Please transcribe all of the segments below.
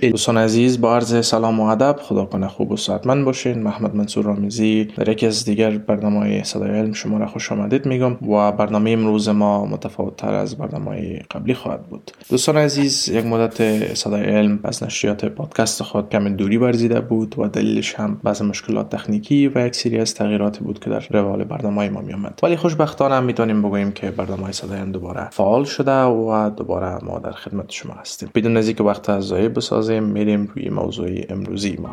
دوستان عزیز با عرض سلام و ادب خدا کنه خوب و ساعتمند باشین. محمد منصور رامیزی در یکی از دیگر برنامه صدای علم شما را خوش آمدید میگم و برنامه امروز ما متفاوت تر از برنامه قبلی خواهد بود. دوستان عزیز یک مدت صدای علم از نشریات پادکست خود کم دوری برزیده بود و دلیلش هم بعض مشکلات تکنیکی و یک سری از تغییراتی بود که در روال برنامه ما می آمد ولی خوشبختانه می‌تونیم بگوییم که برنامه صدای علم دوباره فعال شده و دوباره ما در خدمت شما هستیم. بدون نزدیک وقت از بسازیم میریم روی موضوع امروزی ما.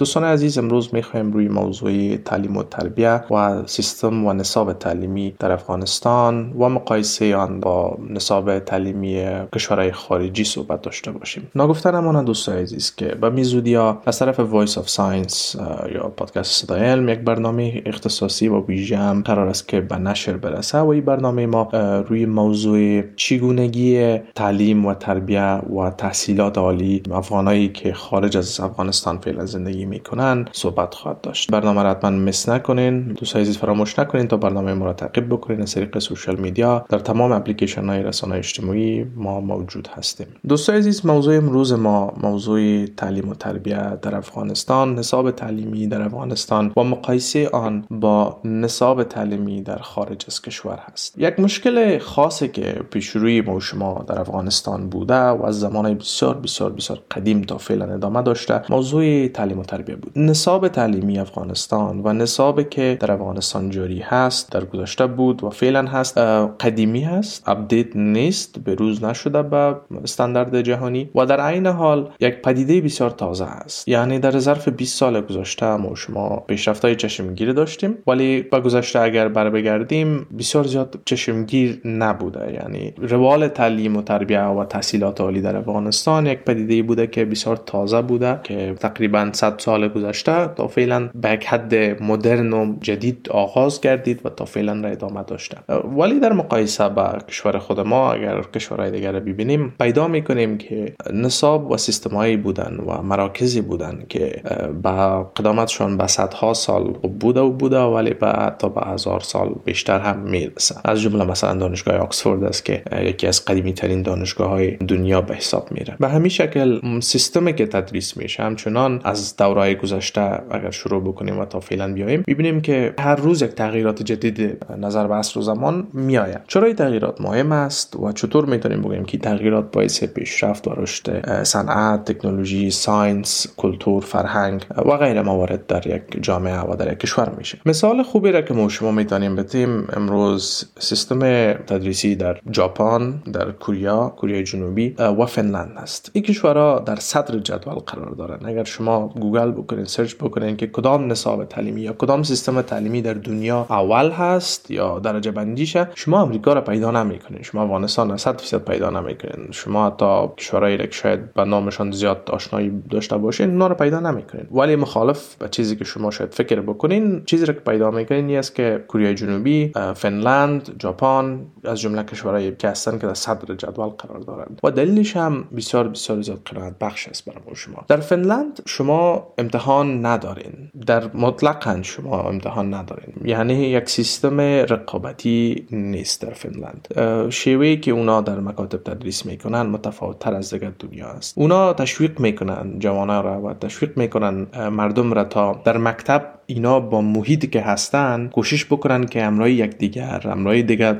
دوستان عزیز امروز می‌خوایم روی موضوع تعلیم و تربیه و سیستم و نصاب تعلیمی در افغانستان و مقایسه آن با نصاب تعلیمی کشورهای خارجی صحبت داشته باشیم. ناگفته نماند دوستان عزیز که به همین زودی ها از طرف Voice of Science یا پادکست صدای علم یک برنامه اختصاصی و ویژه هم قرار است که به نشر برسه و این برنامه ما روی موضوع چگونگی تعلیم و تربیه و تحصیلات عالی افغانایی که خارج از افغانستان فعلا زندگی می‌کنن صحبت خواهد داشت. برنامه را حتما مس نکنین. دوست عزیز فراموش نکنین تا برنامه ما را تعقیب بکنین. از طریق سوشال میدیا در تمام اپلیکیشن های رسانه اجتماعی ما موجود هستیم. دوست عزیز موضوع امروز ما موضوع تعلیم و تربیت در افغانستان نصاب تعلیمی در افغانستان و مقایسه آن با نصاب تعلیمی در خارج از کشور هست. یک مشکل خاصی که پیش روی ما شما در افغانستان بوده و از زمان بسیار بسیار بسیار قدیم تا فعلا ادامه داشته موضوع تعلیم و تربیت بود. نصاب تعلیمی افغانستان و نصاب که در افغانستان جاری هست در گذشته بود و فعلا هست قدیمی هست اپدیت نیست به روز نشده به استاندارد جهانی و در عین حال یک پدیده بسیار تازه است یعنی در ظرف 20 سال گذشته ما شما پیشرفت های چشمگیر داشتیم ولی با گذشته اگر بر بگردیم بسیار زیاد چشمگیر نبوده. یعنی روال تعلیم و تربیه و تحصیلات عالی در افغانستان یک پدیده بوده که بسیار تازه بوده که تقریبا 100 سال گذشته تا فعلا به یک حد مدرن و جدید آغاز گردید و تا فعلا را ادامه داشته. ولی در مقایسه با کشور خود ما اگر کشورهای دیگر را ببینیم پیدا می‌کنیم که نصاب و systemایی بودن و مراکزی بودن که با قدامتشان به صدها سال بوده و بوده ولی به حتی به هزار سال بیشتر هم می‌رسه. از جمله مثلا دانشگاه آکسفورد است که یکی از قدیمی ترین دانشگاه های دنیا به حساب میره. به همین شکل سیستمی که تدریس میشه همچنان از دورهای گذشته اگر شروع بکنیم و تا فعلا بیایم می‌بینیم که هر روز یک تغییرات جدید نظر به عصر و زمان میآید. چرا این تغییرات مهم است و چطور می‌تونیم بگیم که تغییرات باعث پیشرفت و رشد صنعت تکنولوژی science culture فرهنگ و غیره موارد در یک جامعه و در یک کشور میشه؟ مثال خوبی را که ما شما می‌تونیم بتیم امروز سیستم تدریسی در ژاپن در کوریا کوریای جنوبی و فنلند است این کشورها در صدر جدول قرار دارن. اگر شما گوگل بکنین search بکنین که کدام نصاب تعلیمی یا کدام سیستم تعلیمی در دنیا اول هست یا درجه بندیشه. شما امریکا را پیدا نمی‌کنین. شما افغانستان 100 درصد پیدا نمی‌کنین. شما حتی کشورهایی که شاید به نامشان زیاد آشنایی داشته باشین اونا رو پیدا نمی‌کنین. ولی مخالف به چیزی که شما شاید فکر بکنین چیزی رو که پیدا می‌کنین است که کره جنوبی فنلند ژاپن از جمله کشورهایی که هستن که در صدر جدول قرار دارند. و دلیلش هم بسیار بسیار زیاد قناعت بخش است برای شما. در فنلند شما امتحان ندارین. در مطلقا شما امتحان ندارین. یعنی یک سیستم رقابتی نیست در فنلند شیوهی که اونا در مکاتب تدریس می‌کنن متفاوت تر از دیگر دنیا است. اونا تشویق می‌کنن جوانان را و تشویق می‌کنن مردم را تا در مکتب اینا با محیطی که هستن کوشش بکنن که همراه یک دیگر همراه دیگر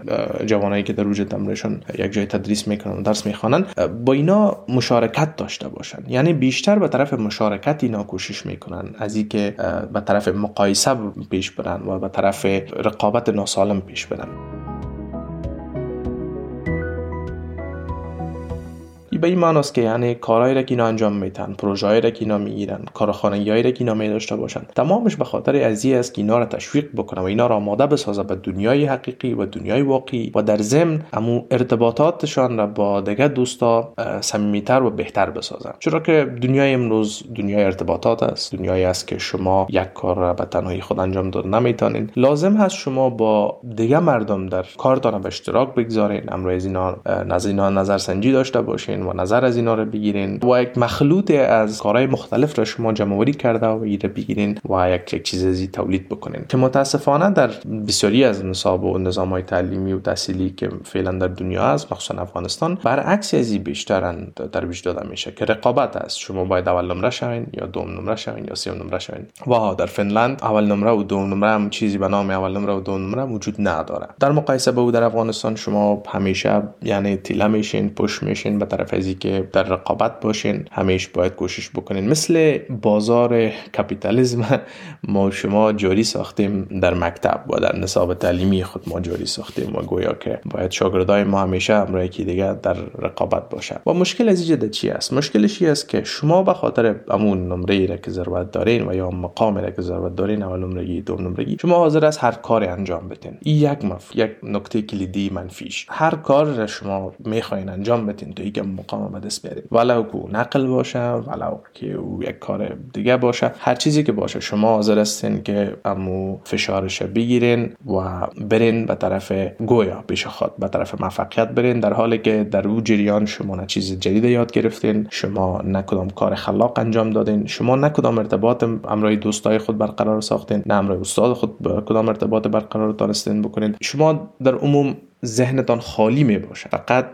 جوانایی که در روز تمرینشون یک جای تدریس می‌کنن درس می‌خوانن با اینا مشارکت داشته باشن. یعنی بیشتر به طرف مشارکت اینا کوشش می‌کنن. از اینکه به طرف مقایسه پیش برن و به طرف رقابت ناسالم پیش برن. به این معناست که یعنی کارهایی را که اینا انجام میتن پروژه‌ای را که اینا می‌گیرن کارخانه‌ای را که اینا می داشته باشن تمامش به خاطر ازی است که اینا را تشویق بکنه و اینا را آماده بسازه به دنیای حقیقی و دنیای واقعی و در ضمن امو ارتباطاتشان را با دیگه دوستا صمیمیتر و بهتر بسازن. چرا که دنیای امروز دنیای ارتباطات است. دنیایی است که شما یک کار را به تنهایی خود انجام داد نمی‌تونین لازم هست شما با دیگه مردم در کارتان به اشتراک بگذارین. امروز اینا نظر سنجی داشته باشین و نظر از اینا رو بگیرین و یک مخلوط از کارهای مختلف را شما جمع کرده و ایره بگیرین و یک, چیز ازی تولید بکنین. که متاسفانه در بسیاری از نصاب و نظام های تعلیمی و تحصیلی که فعلا در دنیا هست مخصوصا افغانستان برعکس ازی بیشتر ترویج داده میشه که رقابت است شما باید اول نمره شوین یا دوم نمره شوین یا سوم نمره شوین. و در فنلند اول نمره و دوم نمره هم چیزی به نام اول نمره و دوم نمره وجود نداره. در مقایسه با در افغانستان شما همیشه یعنی تیله میشین پشت میشین به طرف ازی که در رقابت باشین همیشه باید کوشش بکنین. مثل بازار کپیتالیسم ما شما جاری ساختیم در مکتب و در نصاب تعلیمی خود ما جاری ساختیم و گویا که باید شاگردای ما همیشه همراه یکی دیگه در رقابت باشه و مشکل از اینجا چی است؟ مشکلش است که شما به خاطر امون نمره ای که ضرورت دارین و یا مقام را که ضرورت دارین اول نمرگی دوم نمرگی شما حاضر است هر کاری انجام بدین. این یک مف... یک نکته کلیدی منفیش. هر کار را شما می‌خواین انجام بدین. تو یک مقام به دست ولو که نقل باشه ولو که او یک کار دیگه باشه. هر چیزی که باشه شما حاضر هستین که امو فشارش بگیرین و برین به طرف گویا پیش خود به طرف موفقیت برین. در حالی که در او جریان شما نه چیز جدید یاد گرفتین شما نه کدام کار خلاق انجام دادین شما نه کدام ارتباط امرای دوستای خود برقرار ساختین نه امرای استاد خود کدام ارتباط برقرار دانستین بکنین. شما در عموم ذهنتان خالی می باشه. فقط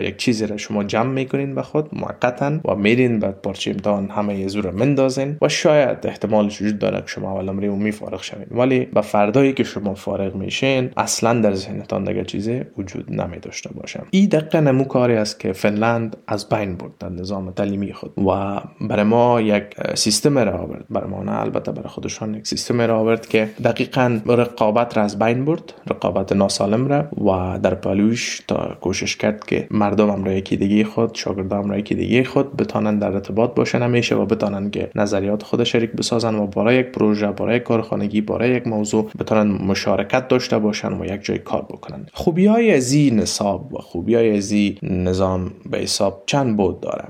یک چیزی را شما جمع می‌کنین به خود موقتا و میرین به پارچه امتحان همه زور مندازین و شاید احتمالش وجود داره که شما اول امری می فارغ شوین ولی به فردایی که شما فارغ میشین اصلا در ذهنتان دیگه چیزی وجود نمی داشته باشه. این دقیقا نمو کاری است که فنلند از بین برد در نظام تعلیمی خود و برای ما یک سیستم را آورد. برای ما نه البته برای خودشان یک سیستم را آورد که دقیقا رقابت را از بین برد رقابت ناسالم را و در پلوش تا کوشش کرد که مردم هم را دیگه خود شاگردان را دیگه خود بتانن در ارتباط باشن همیشه و بتانن که نظریات خود شریک بسازن و برای یک پروژه برای کارخانگی برای یک موضوع بتانن مشارکت داشته باشن و یک جای کار بکنن. خوبی های از نصاب و خوبی های از نظام به حساب چند بود داره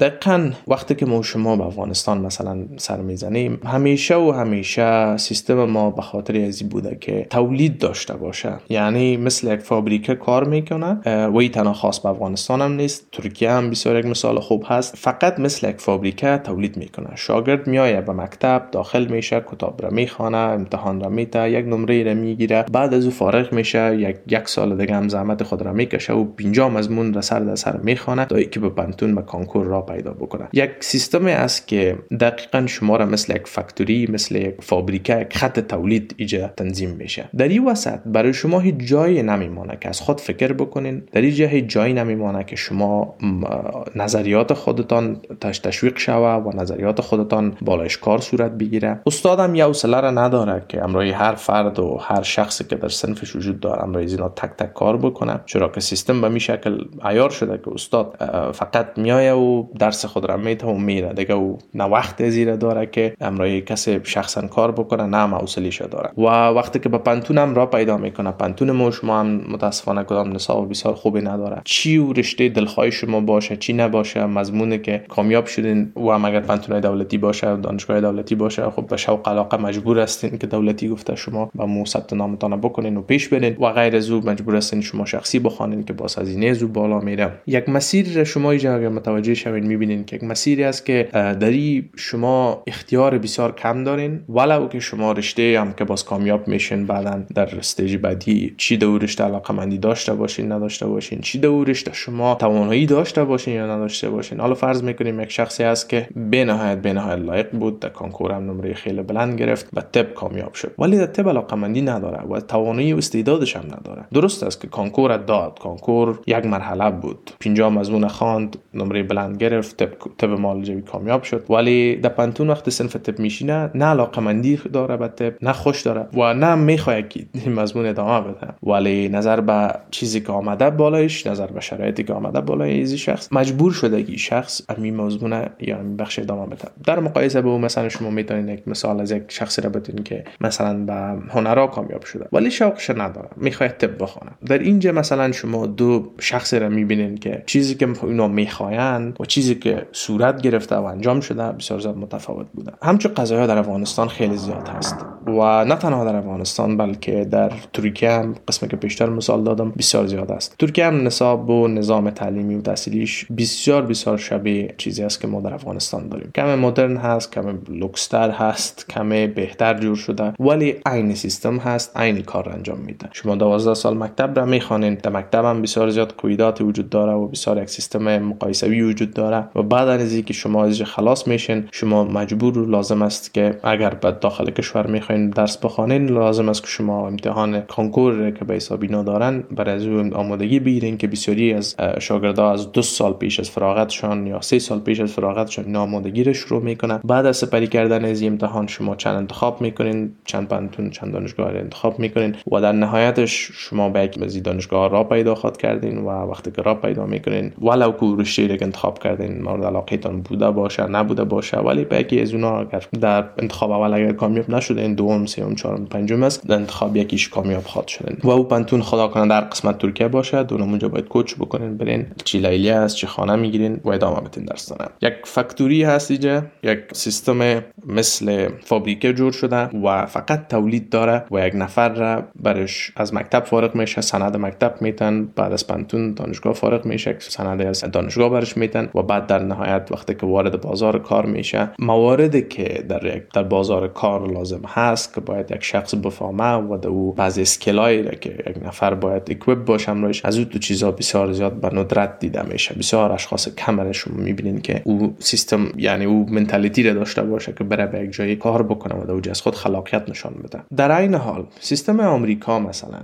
دقیقا وقتی که ما شما به افغانستان مثلا سر می‌زنیم همیشه و همیشه سیستم ما به خاطر ازی بوده که تولید داشته باشه. یعنی مثل یک فابریکه کار می‌کنه. و این تنها خاص به افغانستان هم نیست. ترکیه هم بسیار یک مثال خوب هست. فقط مثل یک فابریکه تولید می‌کنه. شاگرد میایه به مکتب داخل میشه کتاب را می‌خوانه امتحان را میته یک نمره را می‌گیره. بعد از او فارغ میشه یک یک سال دیگه هم زحمت خود را می‌کشه و 50 مضمون را سر در سر می‌خوانه تا اینکه به پنتون به کانکور را پیدا بکنه. یک سیستمی است که دقیقا شما را مثل یک فکتوری مثل یک فابریکه یک خط تولید ایجا تنظیم میشه. در این وسط برای شما هیچ جایی نمیمانه که از خود فکر بکنین. در اینجا هیچ جایی نمیمانه که شما نظریات خودتان تشویق شوه و نظریات خودتان بالایش کار صورت بگیره. استادم یه حوصله را نداره که امروی هر فرد و هر شخصی که در سنفش وجود داره امروی اینا تک تک کار بکنه. چرا که سیستم به می شکل عیار شده که استاد فقط میایه و درس خود را میته و میره. دیگه و نه وقت زیره داره که امروی کسی شخصا کار بکنه نه حوصله‌اش داره. و وقتی که به پنتون هم را پیدا می‌کنه پنتون ما شما هم متاسفانه کدام نصاب بسیار خوبی نداره چی و رشته دلخواه شما باشه چی نباشه مضمونه که کامیاب شدین و هم اگر پنتونای دولتی باشه دانشگاه دولتی باشه خب به شوق علاقه مجبور هستین که دولتی گفته شما با مو ثبت نامتان بکنین و پیش برین و غیر از مجبور هستین شما شخصی بخوانین که با هزینه زو بالا میره. یک مسیر شما اینجا اگر متوجه شوین می‌بینین که یک مسیری است که دری شما اختیار بسیار کم دارین. ولو که شما رشته هم که باز کامیاب میشین بعدا در استیج بعدی چی دو رشته علاقه مندی داشته باشین نداشته باشین چی دورش شما توانایی داشته باشین یا نداشته باشین؟ حالا فرض می‌کنیم یک شخصی هست که به نهایت به نهایت لایق بود در کنکور هم نمره خیلی بلند گرفت و تب کامیاب شد. ولی در تب علاقمندی نداره و توانایی و استعدادش هم نداره. درست است که کنکور داد. کنکور یک مرحله بود. 50 مضمون خواند نمره بلند گرفت تب, تب مالجوی کامیاب شد. ولی در پنتون وقت سنف تب میشینه نه علاقمندی داره به تب نه خوش داره و نه می‌خواد که مضمون ادامه بده. ولی نظر به چیزی که آمده بالایش نظر به شرایطی که آمده بالای ایزی شخص. مجبور شده که شخص امی موضوع یا امی بخش ادامه بده. در مقایسه به او مثلا شما می‌تونید یک مثال از یک شخصی را بتونید که مثلا به هنرها کامیاب شده. ولی شوقش نداره می‌خواد طب بخونه در اینجا مثلا شما دو شخصی را می‌بینید که چیزی که اینا می‌خواین و چیزی که صورت گرفته و انجام شده بسیار زیاد متفاوت بوده. همچون قضایی در افغانستان خیلی زیاد هست. و نه تنها در افغانستان بلکه در ترکیه هم قسمی که پیشتر مثال دادم بسیار زیاد است. ترکیه هم نصاب و نظام تعلیمی و تحصیلیش بسیار بسیار شبیه چیزی است که ما در افغانستان داریم. کم مدرن هست کم لوکستر هست کم بهتر جور شده ولی عین سیستم هست عین کار انجام میده. شما 12 سال مکتب را می‌خوانین در مکتب هم بسیار زیاد قیودات وجود داره و بسیار یک سیستم مقایسوی وجود داره و بعد از اینکه شما از خلاص میشین شما مجبور و لازم است که اگر به داخل کشور می‌خواین درس بخوانین لازم است که شما امتحان کنکور که به حساب دارن برای از آمادگی بگیرین که بسیاری از شاگردا از دو سال پیش از فراغتشان یا سه سال پیش از فراغتشان آمادگی رو شروع می‌کنن. بعد از سپری کردن از امتحان شما چند انتخاب می‌کنین؟ چند پنتون چند دانشگاه رو انتخاب می‌کنین؟ و در نهایتش شما به یک دانشگاه را پیدا کردین و وقتی که را پیدا می‌کنین ولو که رشته رو انتخاب کردین مورد علاقه بوده باشه نبوده باشه ولی به یکی از اونها اگر در انتخاب اول اگر کامیاب نشده دوم سوم چهارم پنجم است در انتخاب یکیش کامیاب خواد شدن و او پنتون خدا کنه در قسمت ترکیه باشه دون اونجا باید کوچ بکنین برین چی لیلیه است چی خانه می‌گیرین و ادامه بدین درس یک factory هست اینجا یک سیستم مثل فابریکه جور شده و فقط تولید داره و یک نفر را برش از مکتب فارغ میشه سند مکتب میتن بعد از پوهنتون دانشگاه فارغ میشه سند از دانشگاه برش میتن و بعد در نهایت وقتی که وارد بازار کار میشه مواردی که در در بازار کار لازم هست که باید یک شخص بفهمه و او بعضی skill هایی که یک نفر باید equip باشه روش از اون تو چیزا بسیار زیاد به ندرت دیده میشه بسیار اشخاص کم شما می‌بینین که او سیستم یعنی او mentality را داشته باشه که بره به یک جایی کار بکنه و از خود خلاقیت نشان بده. در این حال سیستم آمریکا مثلا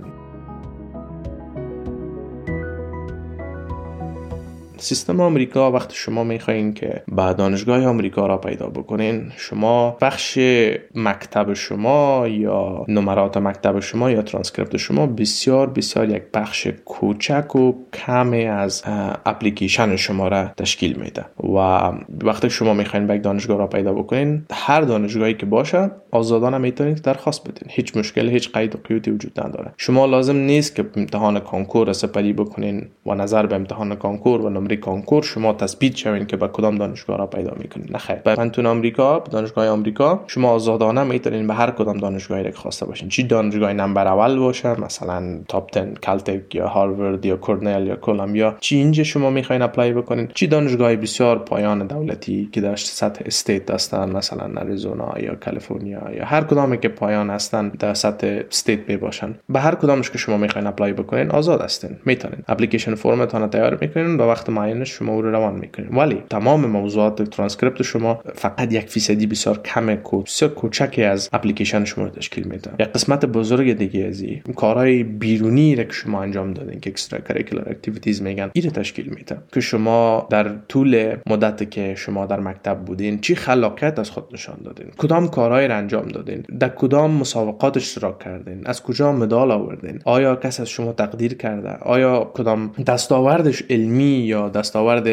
سیستم آمریکا وقتی شما می‌خواین که به دانشگاه آمریکا راه پیدا بکنین شما بخش مکتب شما یا نمرات مکتب شما یا ترانسکریپت شما بسیار بسیار یک بخش کوچک و کم از اپلیکیشن شما را تشکیل میده. و وقتی شما می‌خواین به دانشگاه راه پیدا بکنین هر دانشگاهی که باشه آزادانه می‌تونید درخواست بدین. هیچ مشکل هیچ قید و قیودی وجود نداره. شما لازم نیست که امتحان کنکور سپری بکنین و نظر به امتحان کنکور و نمره کنکور شما تثبیت شوین که به کدام دانشگاه راه پیدا می‌کنین. نه خیر. به پوهنتون آمریکا به دانشگاه آمریکا شما آزادانه می‌تونین به هر کدام دانشگاهی که خواسته باشین. چی دانشگاه نمبر اول باشه؟ مثلا top 10 کالتک یا هاروارد یا کورنل یا کلمبیا چی اینجا شما می‌خواین apply بکنین. چی دانشگاه بسیار پایان دولتی که در سطح state هستن مثلا اریزونا یا کالیفرنیا یا هر کدامی که پایان هستن در سطح state می باشن. به هر کدامش که شما می‌خواین apply بکنین آزاد هستین. می‌تونین. اپلیکیشن فرمتون تیار می‌کنین و وقت معین شما رو روان می‌کنین ولی تمام موضوعات ترانسکریپت شما فقط یک فیصدی بسیار کم بسیار کوچکی از اپلیکیشن شما رو تشکیل میده. یک قسمت بزرگ دیگه از این کارهای بیرونی را که شما انجام دادین که extracurricular activities میگن این تشکیل میده. که شما در طول مدت که شما در مکتب بودین چی خلاقیت از خود نشان دادین؟ کدام کارهای را انجام دادین؟ در کدام مسابقات اشتراک کردین؟ از کجا مدال آوردین؟ آیا کس از شما تقدیر کرده؟ آیا کدام دستاوردش علمی یا دستاورد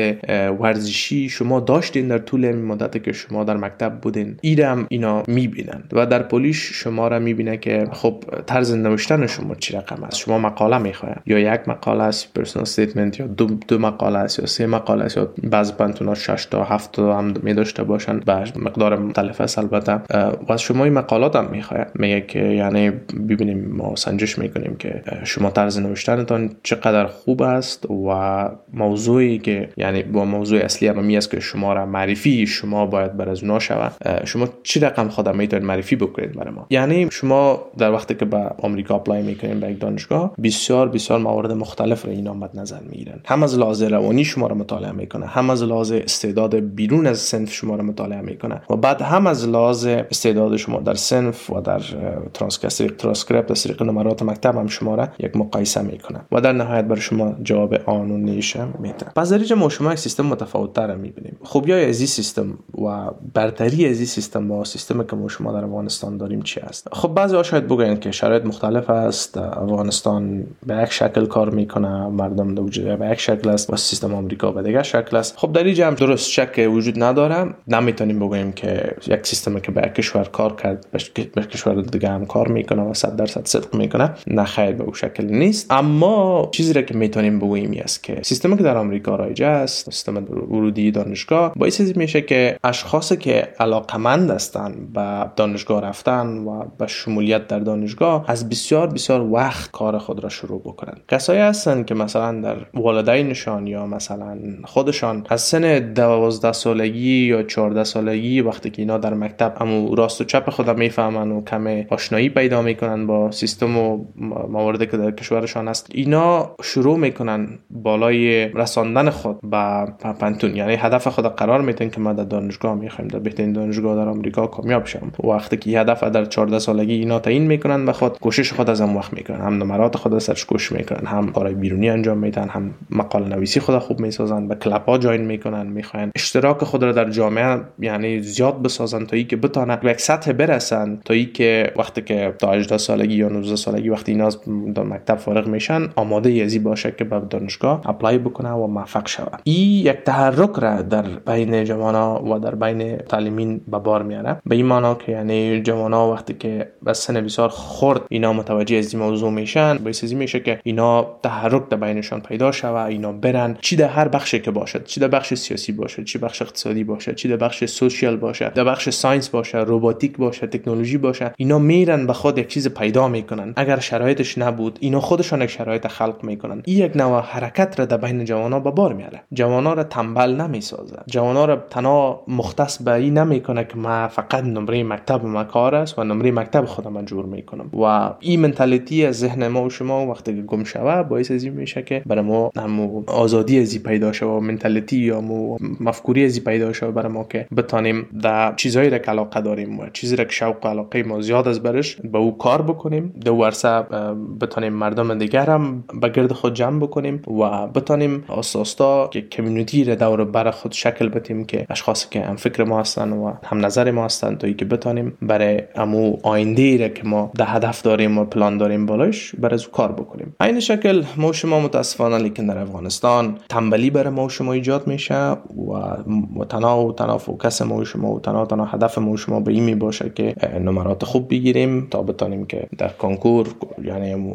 ورزشی شما داشتین در طول مدت که شما در مکتب بودین. ایرم اینا می‌بینن و در پلیش شما را می‌بینه که خب طرز نوشتن شما چی رقم است؟ شما مقاله می‌خواید یا یک مقاله است personal statement یا دو, دو مقاله است یا سه مقاله است یا بعض پوهنتونا 6 تا 7 تا هم می داشته باشن. به مقدار مختلف است البته. و شما این مقالات هم می‌خواید میگه که یعنی ببینیم ما سنجش می‌کنیم که شما طرز نوشتنتان چقدر خوب است و موضوعی که یعنی با موضوع اصلی هم می است که شما را معرفی شما باید بر از اونا شود. شما چی رقم خودم می‌تونید معرفی بکنید برای ما؟ یعنی شما در وقتی که به آمریکا apply می‌کنید به یک دانشگاه بسیار بسیار موارد مختلف را اینا مد نظر می‌گیرن هم از لحاظ روانی شما را مطالعه می‌کنه هم از لحاظ استعداد بیرون از سنف شما را مطالعه می‌کنه و بعد هم از لحاظ استعداد شما در سنف و در ترانسکریپت از طریق نمرات مکتب هم شما را یک مقایسه می‌کنه و در نهایت برای شما جواب آن و نیشه میده پس در ما شما یک سیستم متفاوت تر می‌بینیم. خوبی های از این سیستم و برتری از این سیستم با سیستمی که ما شما در افغانستان داریم چی است خب بعضی ها شاید بگن که شرایط مختلف است افغانستان به یک شکل کار می‌کنه مردم دو به یک شکل است و سیستم آمریکا به دیگر شکل است. خب در اینجا هم درست شک وجود نداره. نمی‌تونیم بگوییم که یک سیستمی که به کشور کار کرد به کشور دیگه هم کار می‌کنه و 100 درصد صدق می‌کنه نه خیر به اون شکل نیست. اما چیزی را که می‌تونیم بگوییم است که سیستمی که در آمریکا آمریکا رایج است سیستم ورودی دانشگاه. باعث میشه که اشخاصی که علاقمند هستند به دانشگاه رفتن و به شمولیت در دانشگاه از بسیار بسیار وقت کار خود را شروع بکنن. کسایی هستند که مثلا در والدینشان یا مثلا خودشان از سن دوازده سالگی یا چهارده سالگی وقتی که اینا در مکتب امو راست و چپ خود می‌فهمن و کم آشنایی پیدا می‌کنن با سیستم و مواردی که در کشورشان است اینا شروع می‌کنن بالای رساندن خود به پنتون. یعنی هدف خود قرار میتن که ما در دانشگاه می‌خوایم در بهترین دانشگاه در آمریکا کامیاب شم وقتی که هدف در 14 سالگی اینا تعیین می‌کنن به خود کوشش خود از هم وقت می‌کنن هم نمرات خود سرش کوش می‌کنن هم کارهای بیرونی انجام میدن. هم مقاله نویسی خود خوب می‌سازن به کلاب ها جاین می‌کنن می‌خواین. اشتراک خود را در جامعه یعنی زیاد بسازن تا ای که به یک سطح برسن تا ای که وقتی که تا 18 سالگی یا 19 سالگی وقتی اینا از مکتب فارغ میشن آماده یزی باشه که به دانشگاه apply بکنه و موفق شود این یک تحرک را در بین جوانا و در بین تعلیمین به بار میاره به این معنا که یعنی جوانا وقتی که به سن بسیار خرد اینا متوجه از این موضوع میشن باعث میشه که اینا تحرک در بینشان پیدا شود اینا برن. چی در هر بخشی که باشد چی در بخش سیاسی باشه چی بخش اقتصادی باشه چی در بخش social باشه در بخش science باشه robotic باشه تکنولوژی باشه اینا میرن به خود یک چیز پیدا می‌کنن. اگر شرایطش نبود اینا خودشان یک شرایط خلق می‌کنن. این یک نوع حرکت را در بین جوانا به بار میاره جوانا را تنبل نمی‌سازه. جوانا را تنها مختص به این نمی‌کنه که ما فقط نمره مکتب ما کار است و نمره مکتب خودم جور می‌کنم. و این منتالیتی از ذهن ما و شما وقتی که گم شوه باعث از این میشه که برای ما همو آزادی ازی پیدا شوه منتالیتی یا مفکوری ازی پیدا شوه برای ما که بتانیم در چیزهایی را که علاقه داریم و چیزی را که شوق و علاقه ما زیاد از برش به او کار بکنیم. دو ورسه بتانیم مردم دیگر هم به گرد خود جمع بکنیم و بتانیم اساستا که کمیونیتی را دور بر خود شکل بدیم که اشخاصی که هم فکر ما هستن و هم نظر ما هستن تا که بتانیم برای امو آینده را که ما ده هدف داریم و پلان داریم بالایش برای از کار بکنیم. این شکل ما شما متاسفانه لیکن در افغانستان تنبلی برای ما شما ایجاد میشه و تنها و تنها فوکس ما شما و تنها تنها هدف ما شما به این می باشه که نمرات خوب بگیریم تا بتانیم که در کنکور یعنی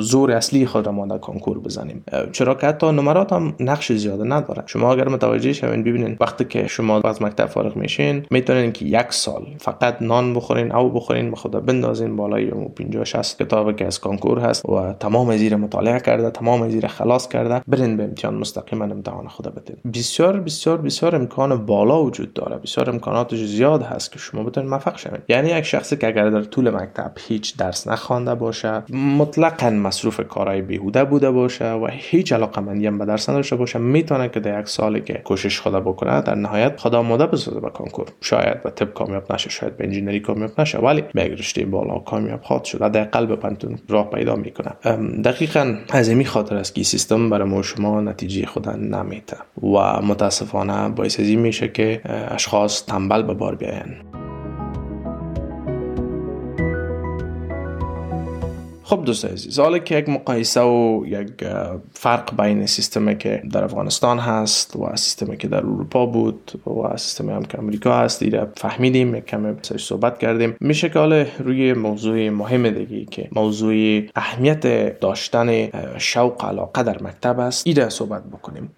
زور اصلی خود ما در کنکور بزنیم. چرا که حتی نمرات هم نقش زیاده نداره شما اگر متوجه شوین ببینید وقتی که شما از مکتب فارغ میشین می‌تونین که یک سال فقط نان بخورین او بخورین به خدا بندازین بالای 50 60 کتابی که از کنکور هست و تمام زیر مطالعه کرده تمام زیر خلاص کرده برین به امتحان مستقیما امتحان خود بدین. بسیار بسیار بسیار امکان بالا وجود داره. بسیار امکاناتش زیاد هست که شما بتونید موفق شوید یعنی یک شخصی که اگر در طول مکتب هیچ درس نخوانده باشه مطلقا مصروف کارهای بیهوده بوده باشه و هیچ علاقه هم به درس باشه می‌تونه که در یک سالی که کوشش خدا بکنه در نهایت خدا آماده بسازه به کنکور. شاید به طب کامیاب نشه شاید به انجینری کامیاب نشه ولی به بالا کامیاب خواهد شد در قلب پنتون راه پیدا می‌کنه. دقیقا از این خاطر است که سیستم برای ما شما نتیجه خدا نمیده و متاسفانه باعث این میشه که اشخاص تنبل به بار بیاین. خب دوست عزیز حالا که یک مقایسه و یک فرق بین سیستمی که در افغانستان هست و سیستمی که در اروپا بود و سیستمی هم که امریکا هست دیره فهمیدیم یک کمی صحبت کردیم. میشه که حالا روی موضوع مهم دیگه که موضوع اهمیت داشتن شوق علاقه در مکتب است ایره صحبت بکنیم.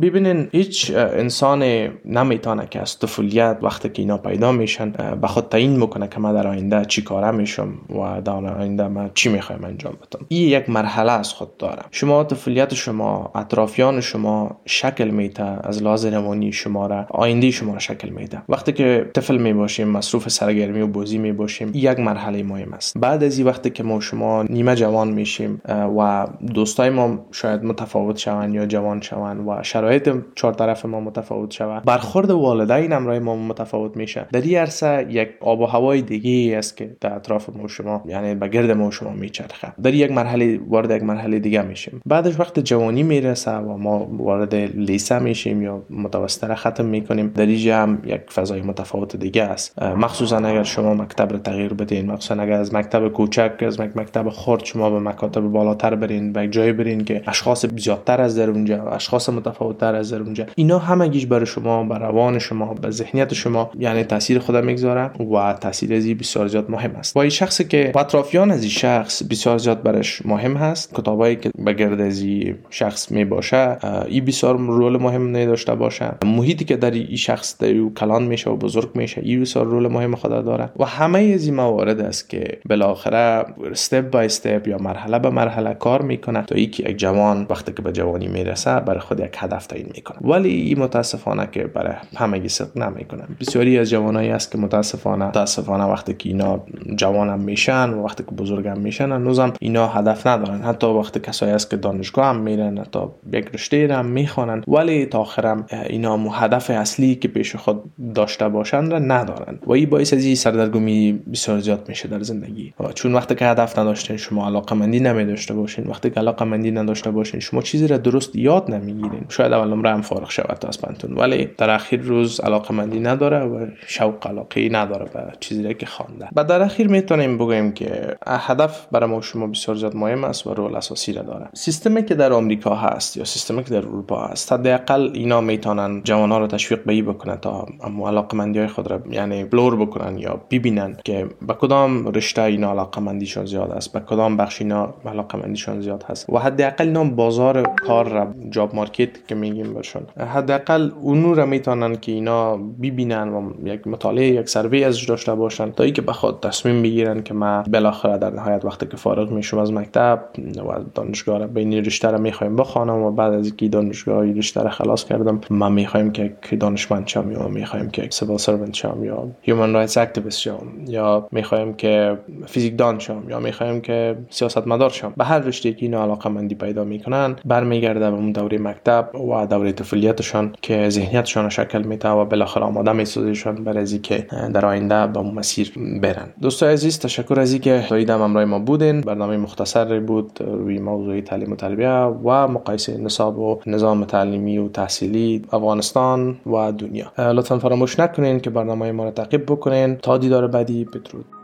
ببینین هیچ انسان نمی‌تونه که از طفولیت وقتی که اینا پیدا میشن به خود تعیین می‌کنه که من در آینده چی کاره میشم و در آینده من چی می‌خوام. انجام بدم. این یک مرحله از خود داره شما طفولیت شما اطرافیان شما شکل میده از لحاظ روانی شما را آینده شما را شکل میده. وقتی که طفل می باشیم مصروف سرگرمی و بازی می باشیم یک مرحله مهم است. بعد از این وقتی که ما شما نیمه جوان میشیم و دوستای ما شاید متفاوت شوند یا جوان شوند و شرایط چهار طرف ما متفاوت شود برخورد والدین امرای ما متفاوت میشه. در این عرصه یک آب و هوای دیگه است که در اطراف ما شما یعنی به گرد ما شما میچه میچرخه. در یک مرحله وارد یک مرحله دیگه میشیم. بعدش وقت جوانی می‌رسه و ما وارد لیسه میشیم یا متوسطه ختم می‌کنیم. در هم یک فضای متفاوت دیگه است. مخصوصا اگر شما مکتب رو تغییر بدین مخصوصا اگر از مکتب کوچک از مکتب خرد شما به مکاتب بالاتر برین به جای برین که اشخاص زیادتر از در اونجا اشخاص متفاوتتر از در اونجا. اینا همگیش برای شما به روان شما به ذهنیت شما یعنی تاثیر خود می‌گذاره و تاثیر ازی بسیار زیاد مهم است. و این شخصی که اطرافیان از این شخص بسیار زیاد برش مهم هست. کتابایی که به شخص می باشه این بسیار رول مهم نداشته باشه. محیطی که در این شخص در کلان میشه و بزرگ میشه این بسیار رول مهم خود داره. و همه از این موارد است که بالاخره استپ بای استپ یا مرحله به مرحله کار می‌کنه تا اینکه یک جوان وقتی که به جوانی می‌رسه برای خود یک هدف تعیین می‌کنه. ولی این متاسفانه که برای همگی صدق نمی‌کنه بسیاری از جوانایی است که متاسفانه متاسفانه وقتی که اینا جوان میشن و وقتی که بزرگ هم میشن هنوزم اینا هدف ندارن. حتی وقتی کسایی است که دانشگاه هم میرن حتی یک رشته هم می‌خوانند ولی تا آخرم اینا هدف اصلی که پیش خود داشته باشند را ندارن. و این باعث از این سردرگمی بسیار زیاد میشه در زندگی. چون وقتی که هدف نداشتین شما علاقه مندی نمی باشین. وقتی که علاقه مندی نداشته باشین شما چیزی را درست یاد نمی‌گیرین. شاید اول عمره هم فارغ شود از پنتون. ولی در اخیر روز علاقه مندی نداره و شوق علاقه نداره به چیزی که خوانده و در اخیر می‌تونیم بگویم که هدف برای ما شما بسیار زیاد مهم است و رول اساسی را داره سیستمی که در آمریکا هست یا سیستمی که در اروپا هست حداقل اینا می‌تونن جوانان رو تشویق به بکنن تا علاقه مندی های خود را یعنی بلور بکنن یا ببینن که به کدام رشته اینا علاقه مندیشون زیاد است به کدام بخش اینا علاقه مندیشون زیاد هست و حداقل اینا بازار کار را job market که میگیم برشون حداقل اونو را می‌تونن که اینا ببینن و یک مطالعه یک سروی ازش داشته باشن تا اینکه به خود تصمیم بگیرن که ما بالاخره در نهایت وقتی فارغ میشم از مکتب و دانشگاه را بین رشته را می‌خوایم بخوانم و بعد از اینکه دانشگاه رشته را خلاص کردم ما می‌خوایم که دانشمند شم یا می‌خوایم که civil servant شم یا human rights activist شم یا می‌خوایم که فیزیک دان شم یا می‌خوایم که سیاستمدار شم. به هر رشته که اینا علاقه مندی پیدا می‌کنن برمیگرده به اون دوره مکتب و دوره طفولیتشان که ذهنیتشان شکل میده و بالاخره آماده میسازشان برای که در آینده به مسیر برن. دوستای عزیز تشکر از اینکه تا ما بودین برنامه مختصر بود روی موضوع تعلیم و تربیه و مقایسه نصاب و نظام تعلیمی و تحصیلی افغانستان و دنیا. لطفا فراموش نکنین که برنامه ما را تعقیب بکنین. تا دیدار بعدی بدرود.